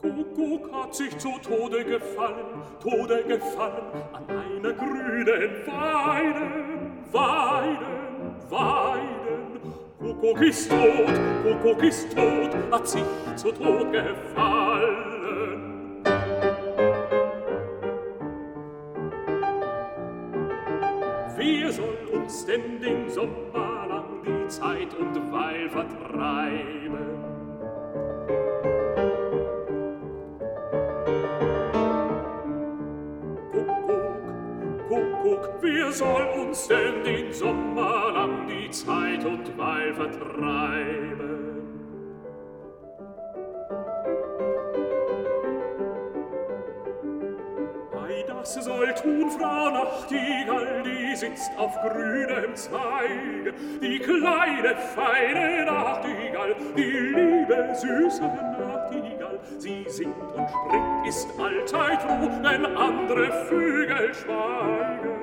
Kuckuck hat sich zu Tode gefallen, Tode gefallen an einer grünen Weiden, Weiden, Weiden. Kuckuck ist tot, Kuckuck ist tot, hat sich zu Tod gefallen. Wer soll uns denn den Sommer lang die Zeit und Weil vertreiben? Soll uns denn den Sommer lang die Zeit und Weil vertreiben? Ei, das soll tun Frau Nachtigall, die sitzt auf grünem Zweig. Die kleine, feine Nachtigall, die liebe, süße Nachtigall, sie singt und springt, ist allzeit froh, wenn andere Vögel schweigen.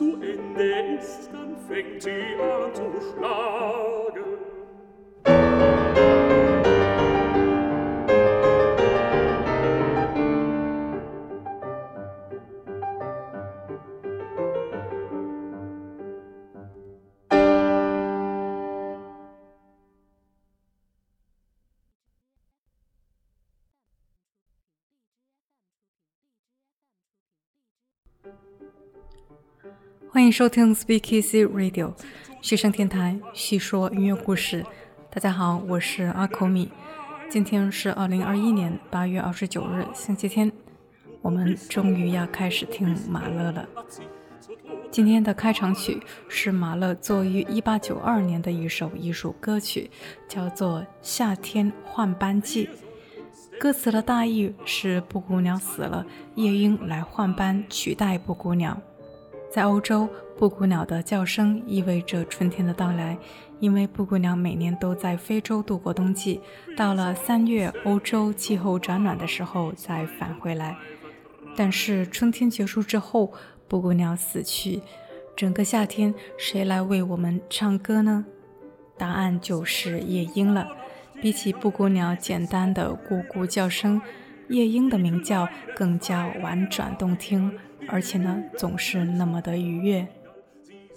zu Ende ist, dann fängt sie an zu schlagen. 迎收听 Speak Easy Radio，学生电台，叙说音乐故事。大家好，我是阿口米。今天是二零二一年八月二十九日，星期天。我们终于要开始听马勒了。今天的开场曲是马勒作于一八九二年的一首艺术歌曲，叫做《夏天换班季》。歌词的大意是：布谷鸟死了，夜莺来换班取代布谷鸟。在欧洲，布谷鸟的叫声意味着春天的到来，因为布谷鸟每年都在非洲度过冬季，到了三月，欧洲气候转暖的时候再返回来。但是春天结束之后，布谷鸟死去，整个夏天谁来为我们唱歌呢？答案就是夜莺了。比起布谷鸟简单的咕咕叫声，夜莺的鸣叫更加婉转动听。而且呢，总是那么的愉悦。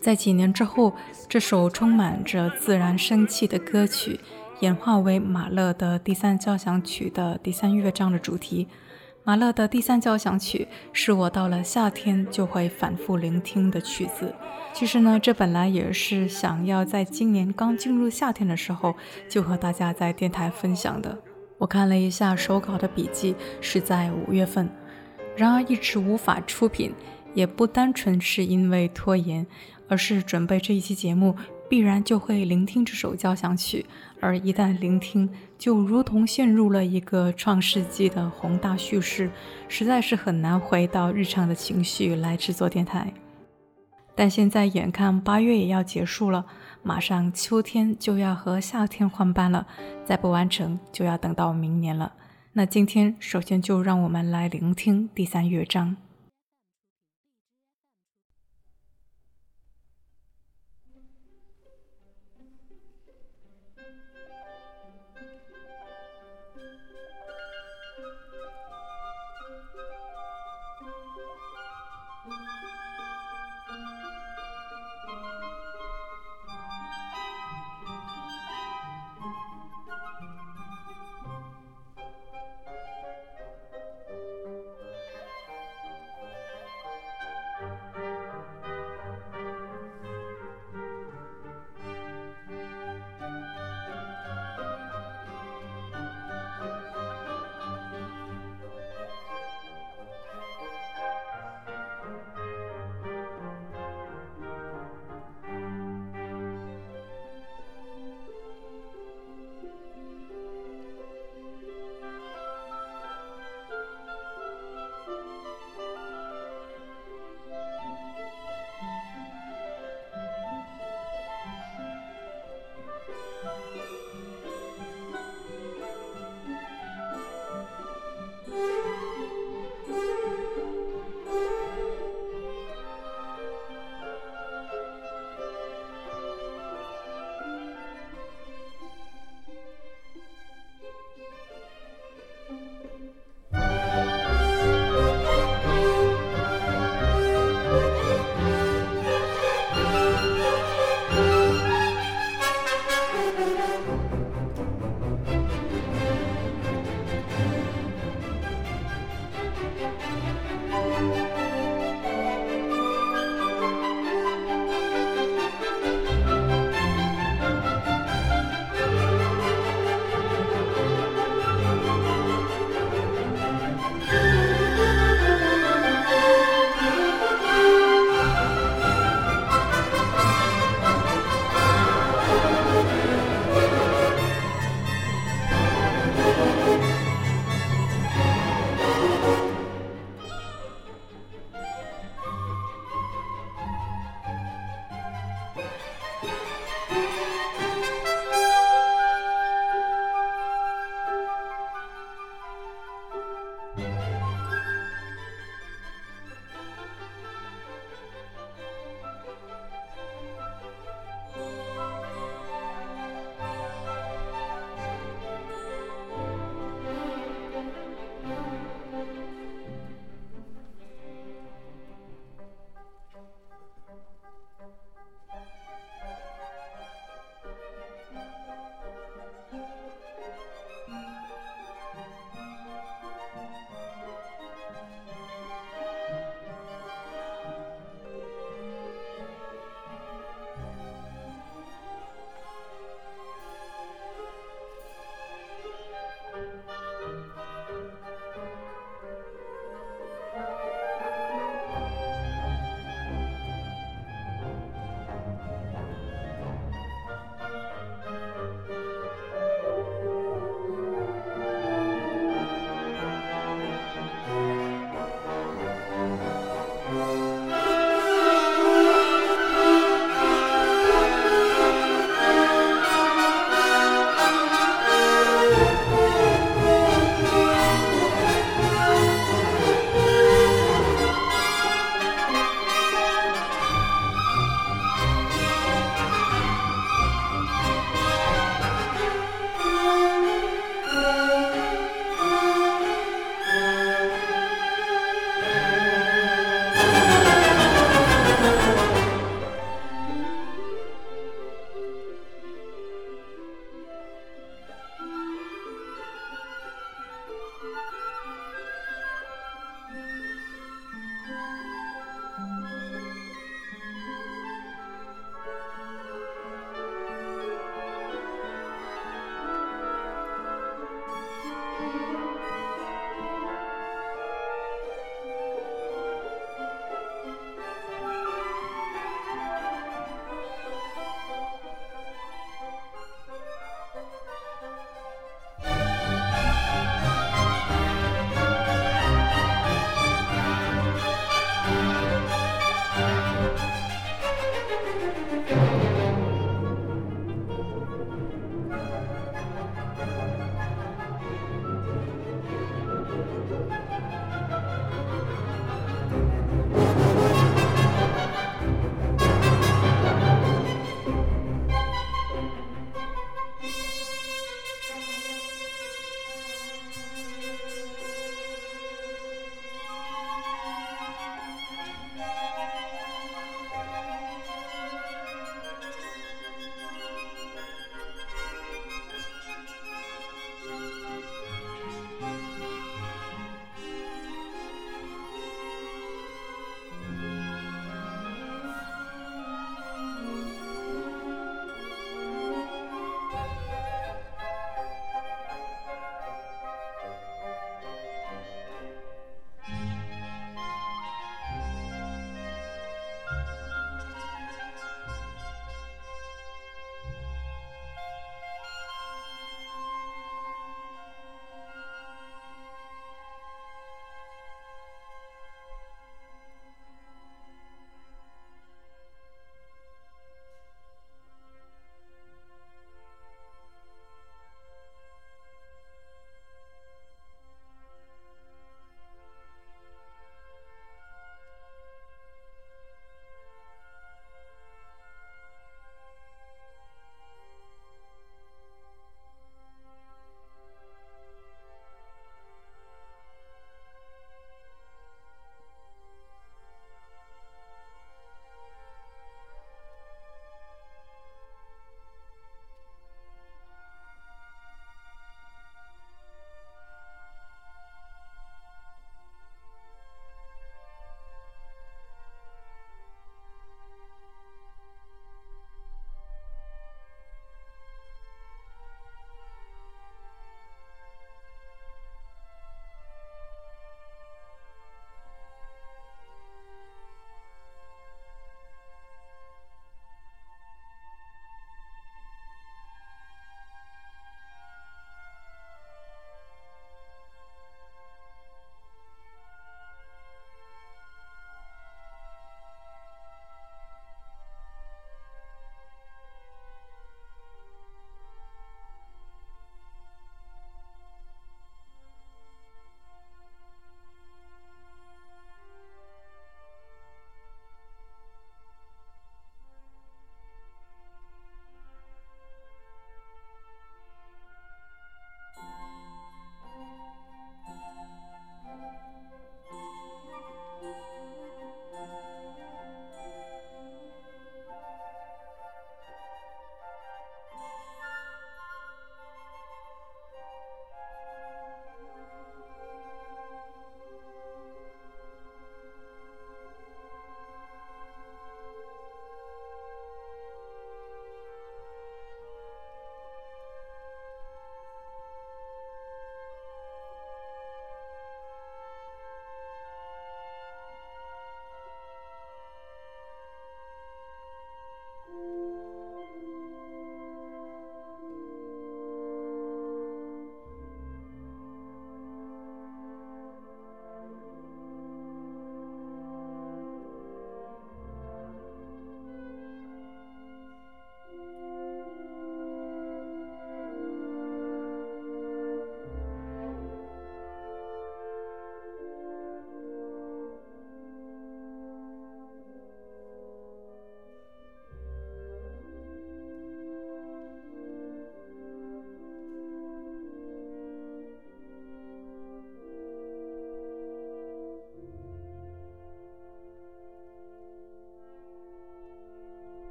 在几年之后，这首充满着自然生气的歌曲演化为马勒的第三交响曲的第三乐章的主题。马勒的第三交响曲是我到了夏天就会反复聆听的曲子。其实呢，这本来也是想要在今年刚进入夏天的时候就和大家在电台分享的。我看了一下手稿的笔记，是在五月份。然而一直无法出品，也不单纯是因为拖延，而是准备这一期节目必然就会聆听这首交响曲，而一旦聆听，就如同陷入了一个创世纪的宏大叙事，实在是很难回到日常的情绪来制作电台。但现在眼看八月也要结束了，马上秋天就要和夏天换班了，再不完成就要等到明年了。那今天首先就让我们来聆听第三乐章。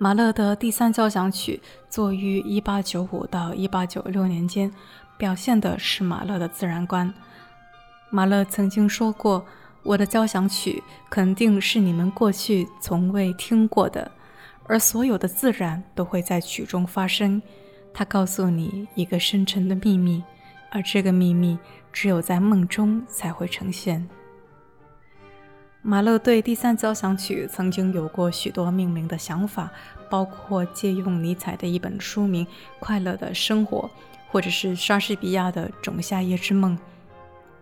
马勒的第三交响曲作于1895到1896年间，表现的是马勒的自然观。马勒曾经说过：“我的交响曲肯定是你们过去从未听过的，而所有的自然都会在曲中发生。他告诉你一个深沉的秘密，而这个秘密只有在梦中才会呈现。”马勒对第三交响曲曾经有过许多命名的想法，包括借用尼采的一本书名《快乐的生活》，或者是莎士比亚的《仲夏夜之梦》。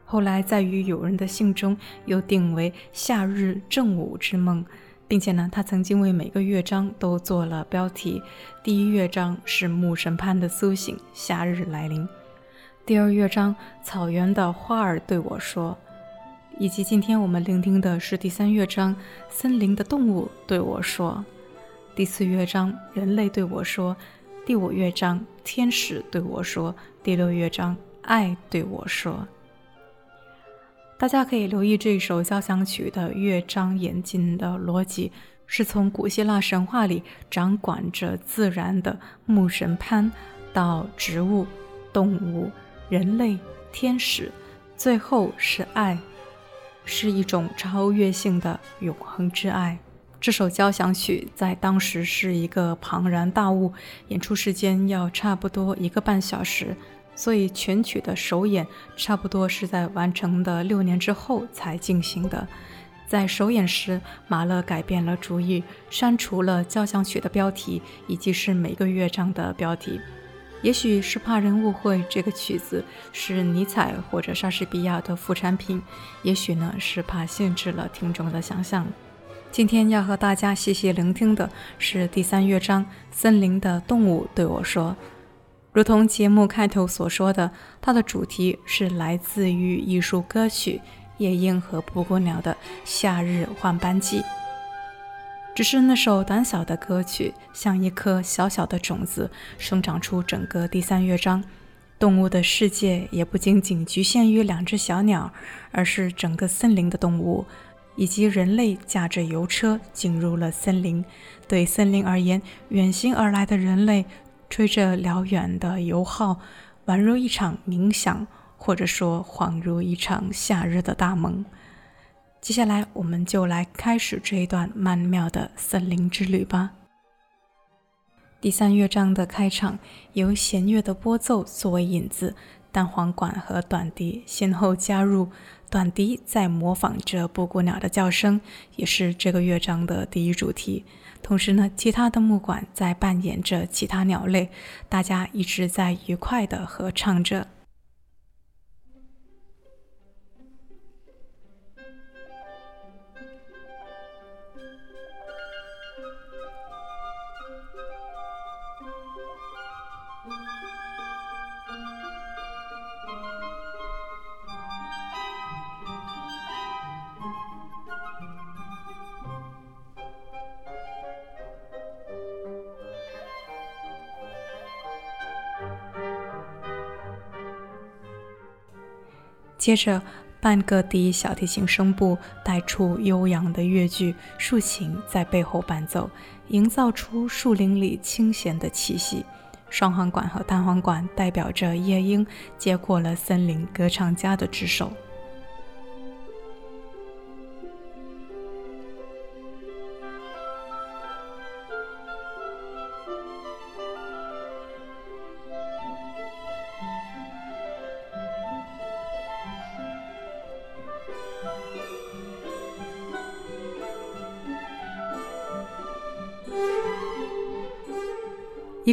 后来在与友人的信中又定为《夏日正午之梦》，并且呢，他曾经为每个乐章都做了标题。第一乐章是牧神潘的苏醒，夏日来临；第二乐章草原的花儿对我说。以及今天我们聆听的是第三乐章《森林的动物对我说》，第四乐章《人类对我说》，第五乐章《天使对我说》，第六乐章《爱对我说》。大家可以留意这首交响曲的乐章演进的逻辑，是从古希腊神话里掌管着自然的牧神潘，到植物、动物、人类、天使，最后是爱。是一种超越性的永恒之爱。这首交响曲在当时是一个庞然大物，演出时间要差不多一个半小时，所以全曲的首演差不多是在完成的六年之后才进行的。在首演时，马勒改变了主意，删除了交响曲的标题以及是每个乐章的标题。也许是怕人误会这个曲子是尼采或者莎士比亚的副产品，也许呢是怕限制了听众的想象。今天要和大家细细聆听的是第三乐章《森林的动物对我说》。如同节目开头所说的，它的主题是来自于艺术歌曲《夜莺和布谷鸟》的《夏日换班季》。只是那首胆小的歌曲，像一颗小小的种子，生长出整个第三乐章。动物的世界也不仅仅局限于两只小鸟，而是整个森林的动物，以及人类驾着油车进入了森林。对森林而言，远行而来的人类吹着辽远的油号，宛如一场冥想，或者说恍如一场夏日的大梦。接下来，我们就来开始这一段曼妙的森林之旅吧。第三乐章的开场由弦乐的拨奏作为引子，单簧管和短笛先后加入，短笛在模仿着布谷鸟的叫声，也是这个乐章的第一主题。同时呢，其他的木管在扮演着其他鸟类，大家一直在愉快地合唱着。接着，半个低小提琴声部带出悠扬的乐句，竖琴在背后伴奏，营造出树林里清闲的气息。双簧管和单簧管代表着夜莺，接过了森林歌唱家的之手。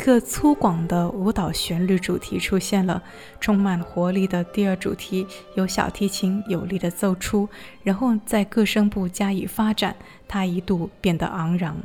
一个粗犷的舞蹈旋律主题出现了，充满活力的第二主题由小提琴有力的奏出，然后在各声部加以发展，它一度变得昂扬。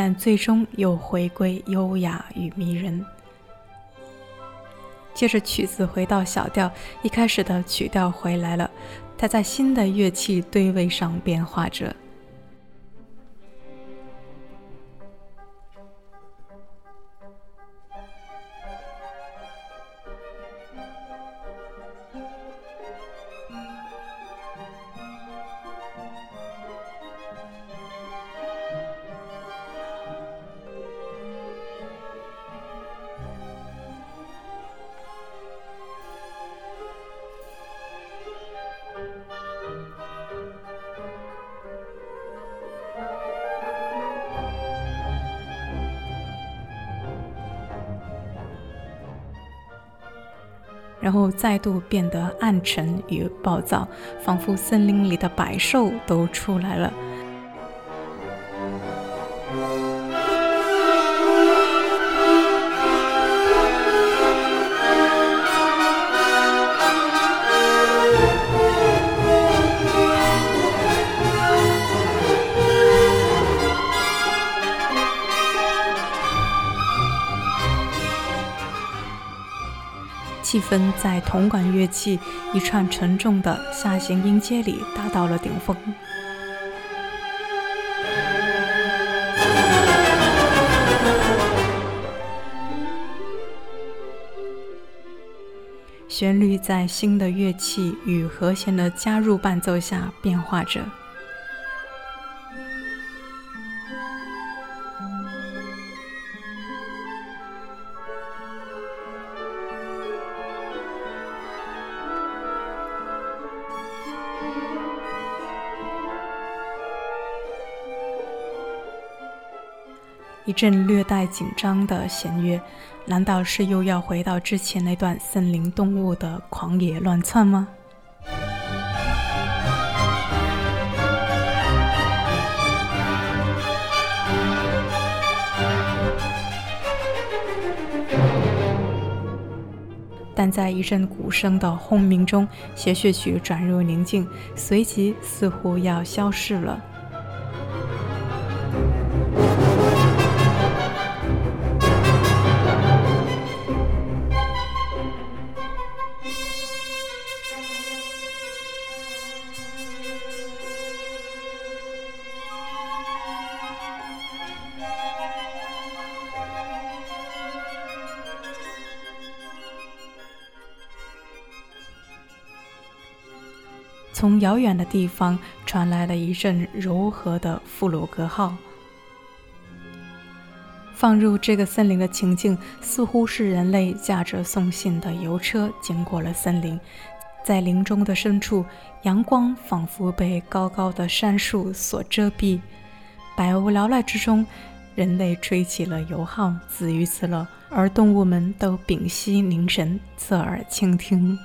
但最终又回归优雅与迷人。接着曲子回到小调，一开始的曲调回来了，它在新的乐器对位上变化着。然后再度变得暗沉与暴躁，仿佛森林里的百兽都出来了。在铜管乐器一串沉重的下行音阶里达到了顶峰，旋律在新的乐器与和弦的加入伴奏下变化着。一阵略带紧张的弦乐，难道是又要回到之前那段森林动物的狂野乱窜吗？但在一阵鼓声的轰鸣中，协谑曲转入宁静，随即似乎要消逝了。遥远的地方传来了一阵柔和的弗鲁格号。放入这个森林的情境，似乎是人类驾着送信的邮车经过了森林，在林中的深处，阳光仿佛被高高的杉树所遮蔽。百无聊赖之中，人类吹起了油号，自娱自乐，而动物们都屏息凝神，侧耳倾听。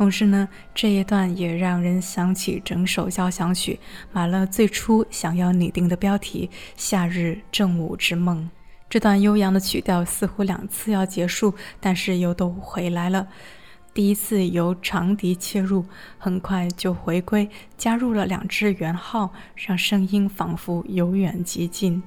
同时呢，这一段也让人想起整首交响曲马勒最初想要拟定的标题《夏日正午之梦》。这段悠扬的曲调似乎两次要结束，但是又都回来了。第一次由长笛切入，很快就回归，加入了两支圆号，让声音仿佛由远及近。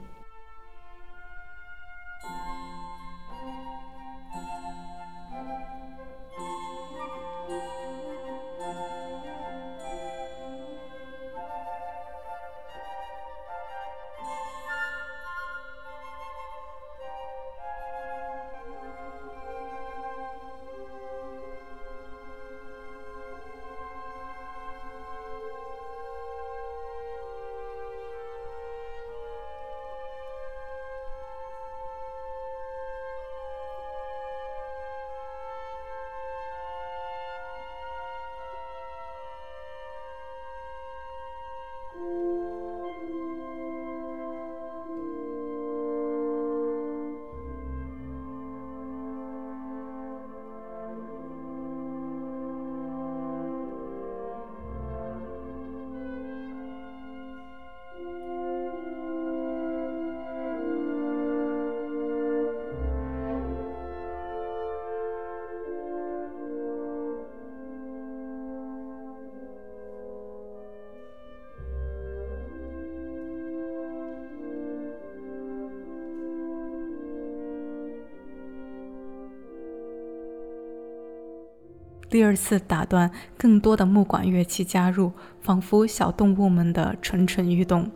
第二次打断，更多的木管乐器加入，仿佛小动物们的蠢蠢欲动。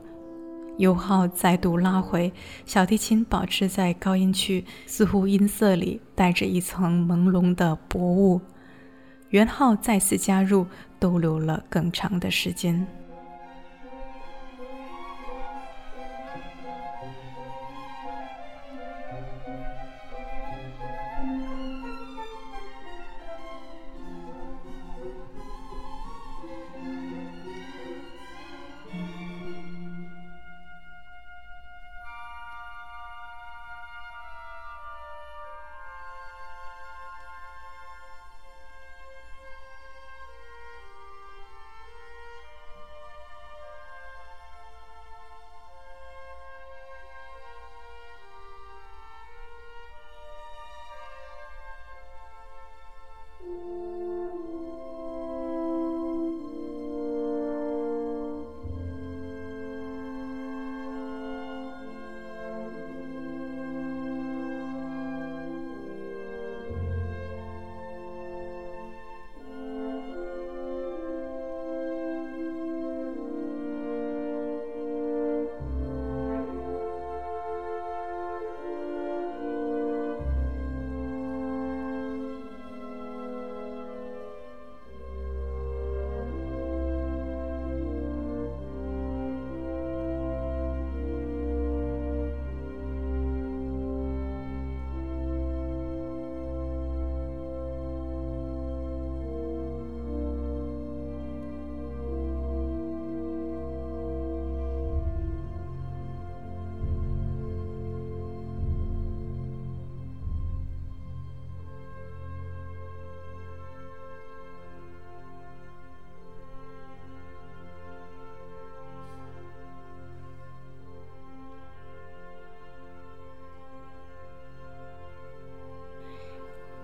油号再度拉回，小提琴保持在高音区，似乎音色里带着一层朦胧的薄雾。圆号再次加入，逗留了更长的时间。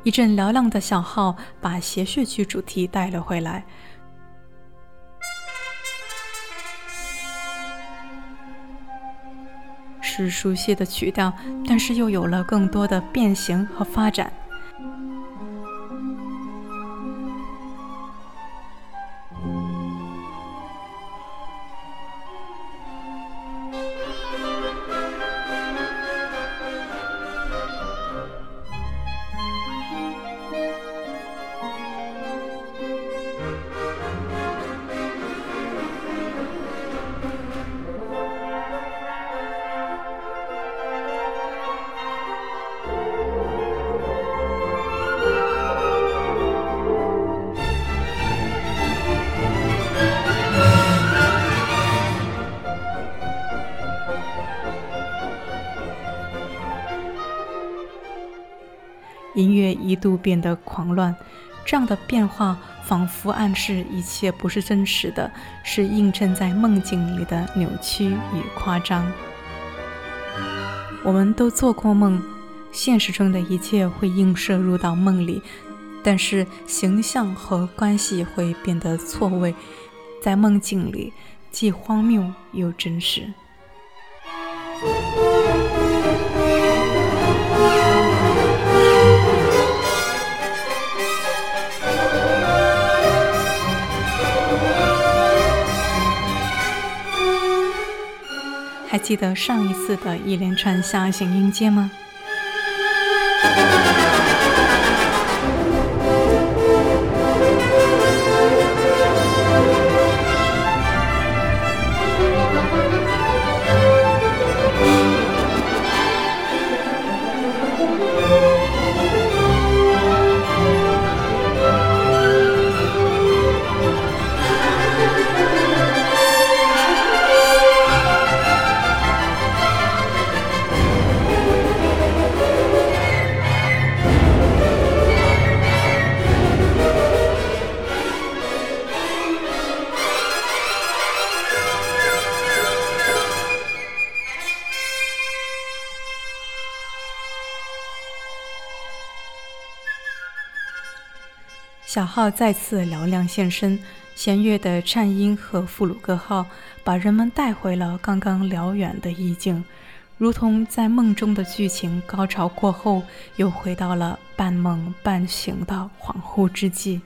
一阵嘹亮的小号把谐谑曲主题带了回来，是熟悉的曲调，但是又有了更多的变形和发展。度变得狂乱，这样的变化仿佛暗示一切不是真实的，是映衬在梦境里的扭曲与夸张。我们都做过梦，现实中的一切会映射入到梦里，但是形象和关系会变得错位，在梦境里既荒谬又真实。还记得上一次的一连串下行音阶吗？号再次嘹亮现身，弦乐的颤音和布鲁克号把人们带回了刚刚辽远的意境，如同在梦中的剧情高潮过后，又回到了半梦半醒的恍惚之际。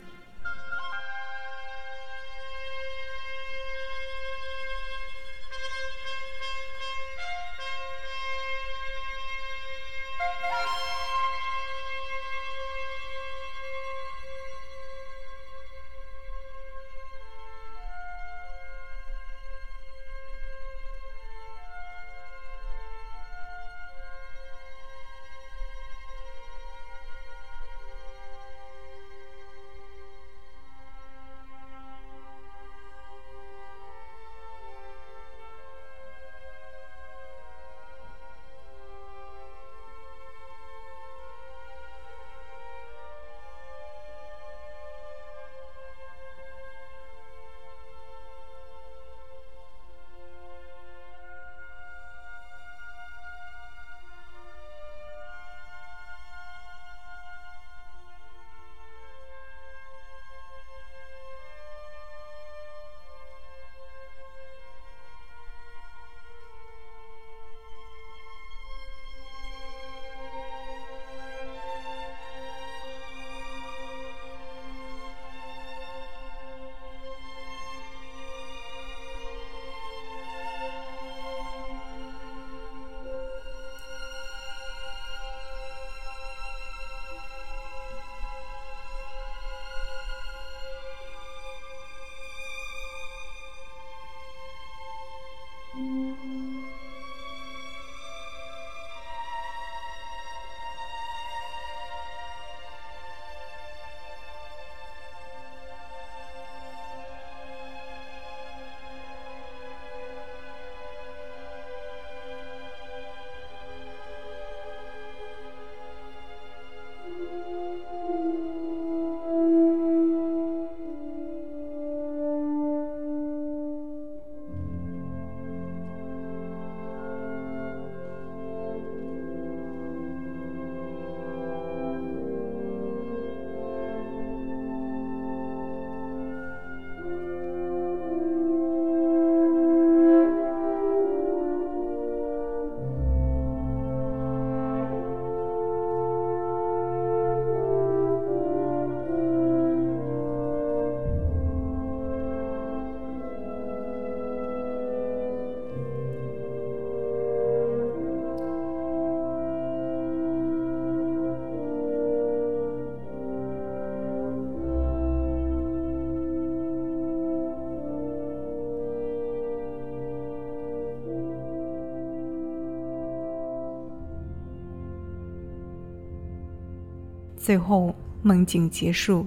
最后，梦境结束，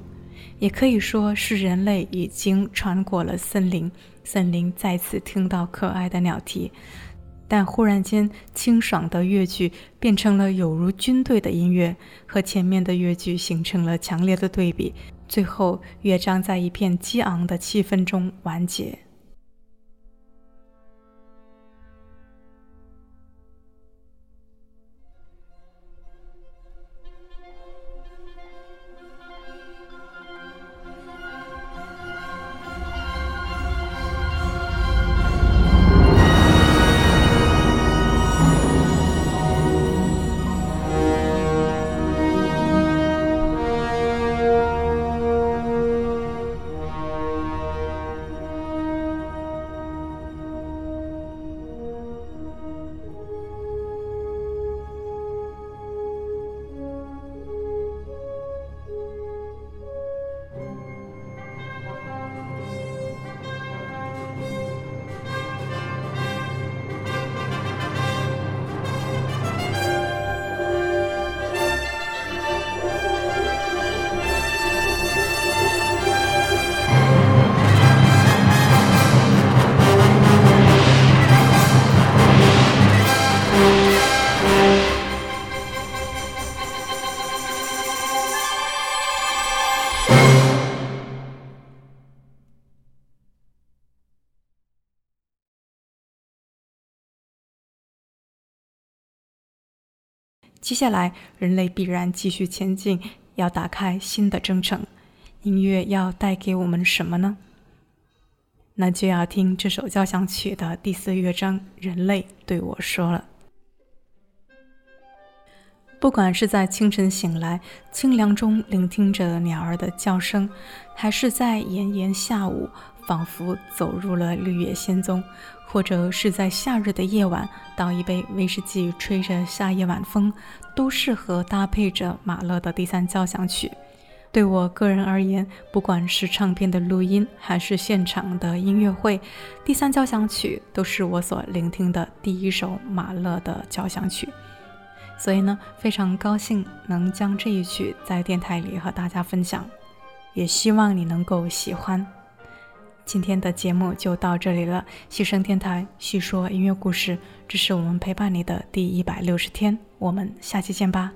也可以说是人类已经穿过了森林，森林再次听到可爱的鸟啼，但忽然间，清爽的乐句变成了有如军队的音乐，和前面的乐句形成了强烈的对比，最后乐章在一片激昂的气氛中完结。接下来，人类必然继续前进，要打开新的征程。音乐要带给我们什么呢？那就要听这首交响曲的第四乐章《人类对我说了》。不管是在清晨醒来，清凉中聆听着鸟儿的叫声，还是在炎炎下午，仿佛走入了绿野仙踪，或者是在夏日的夜晚，倒一杯威士忌，吹着夏夜晚风，都适合搭配着马勒的第三交响曲。对我个人而言，不管是唱片的录音，还是现场的音乐会，第三交响曲都是我所聆听的第一首马勒的交响曲。所以呢，非常高兴能将这一曲在电台里和大家分享，也希望你能够喜欢。今天的节目就到这里了，西声电台细说音乐故事，这是我们陪伴你的第一百六十天，我们下期见吧。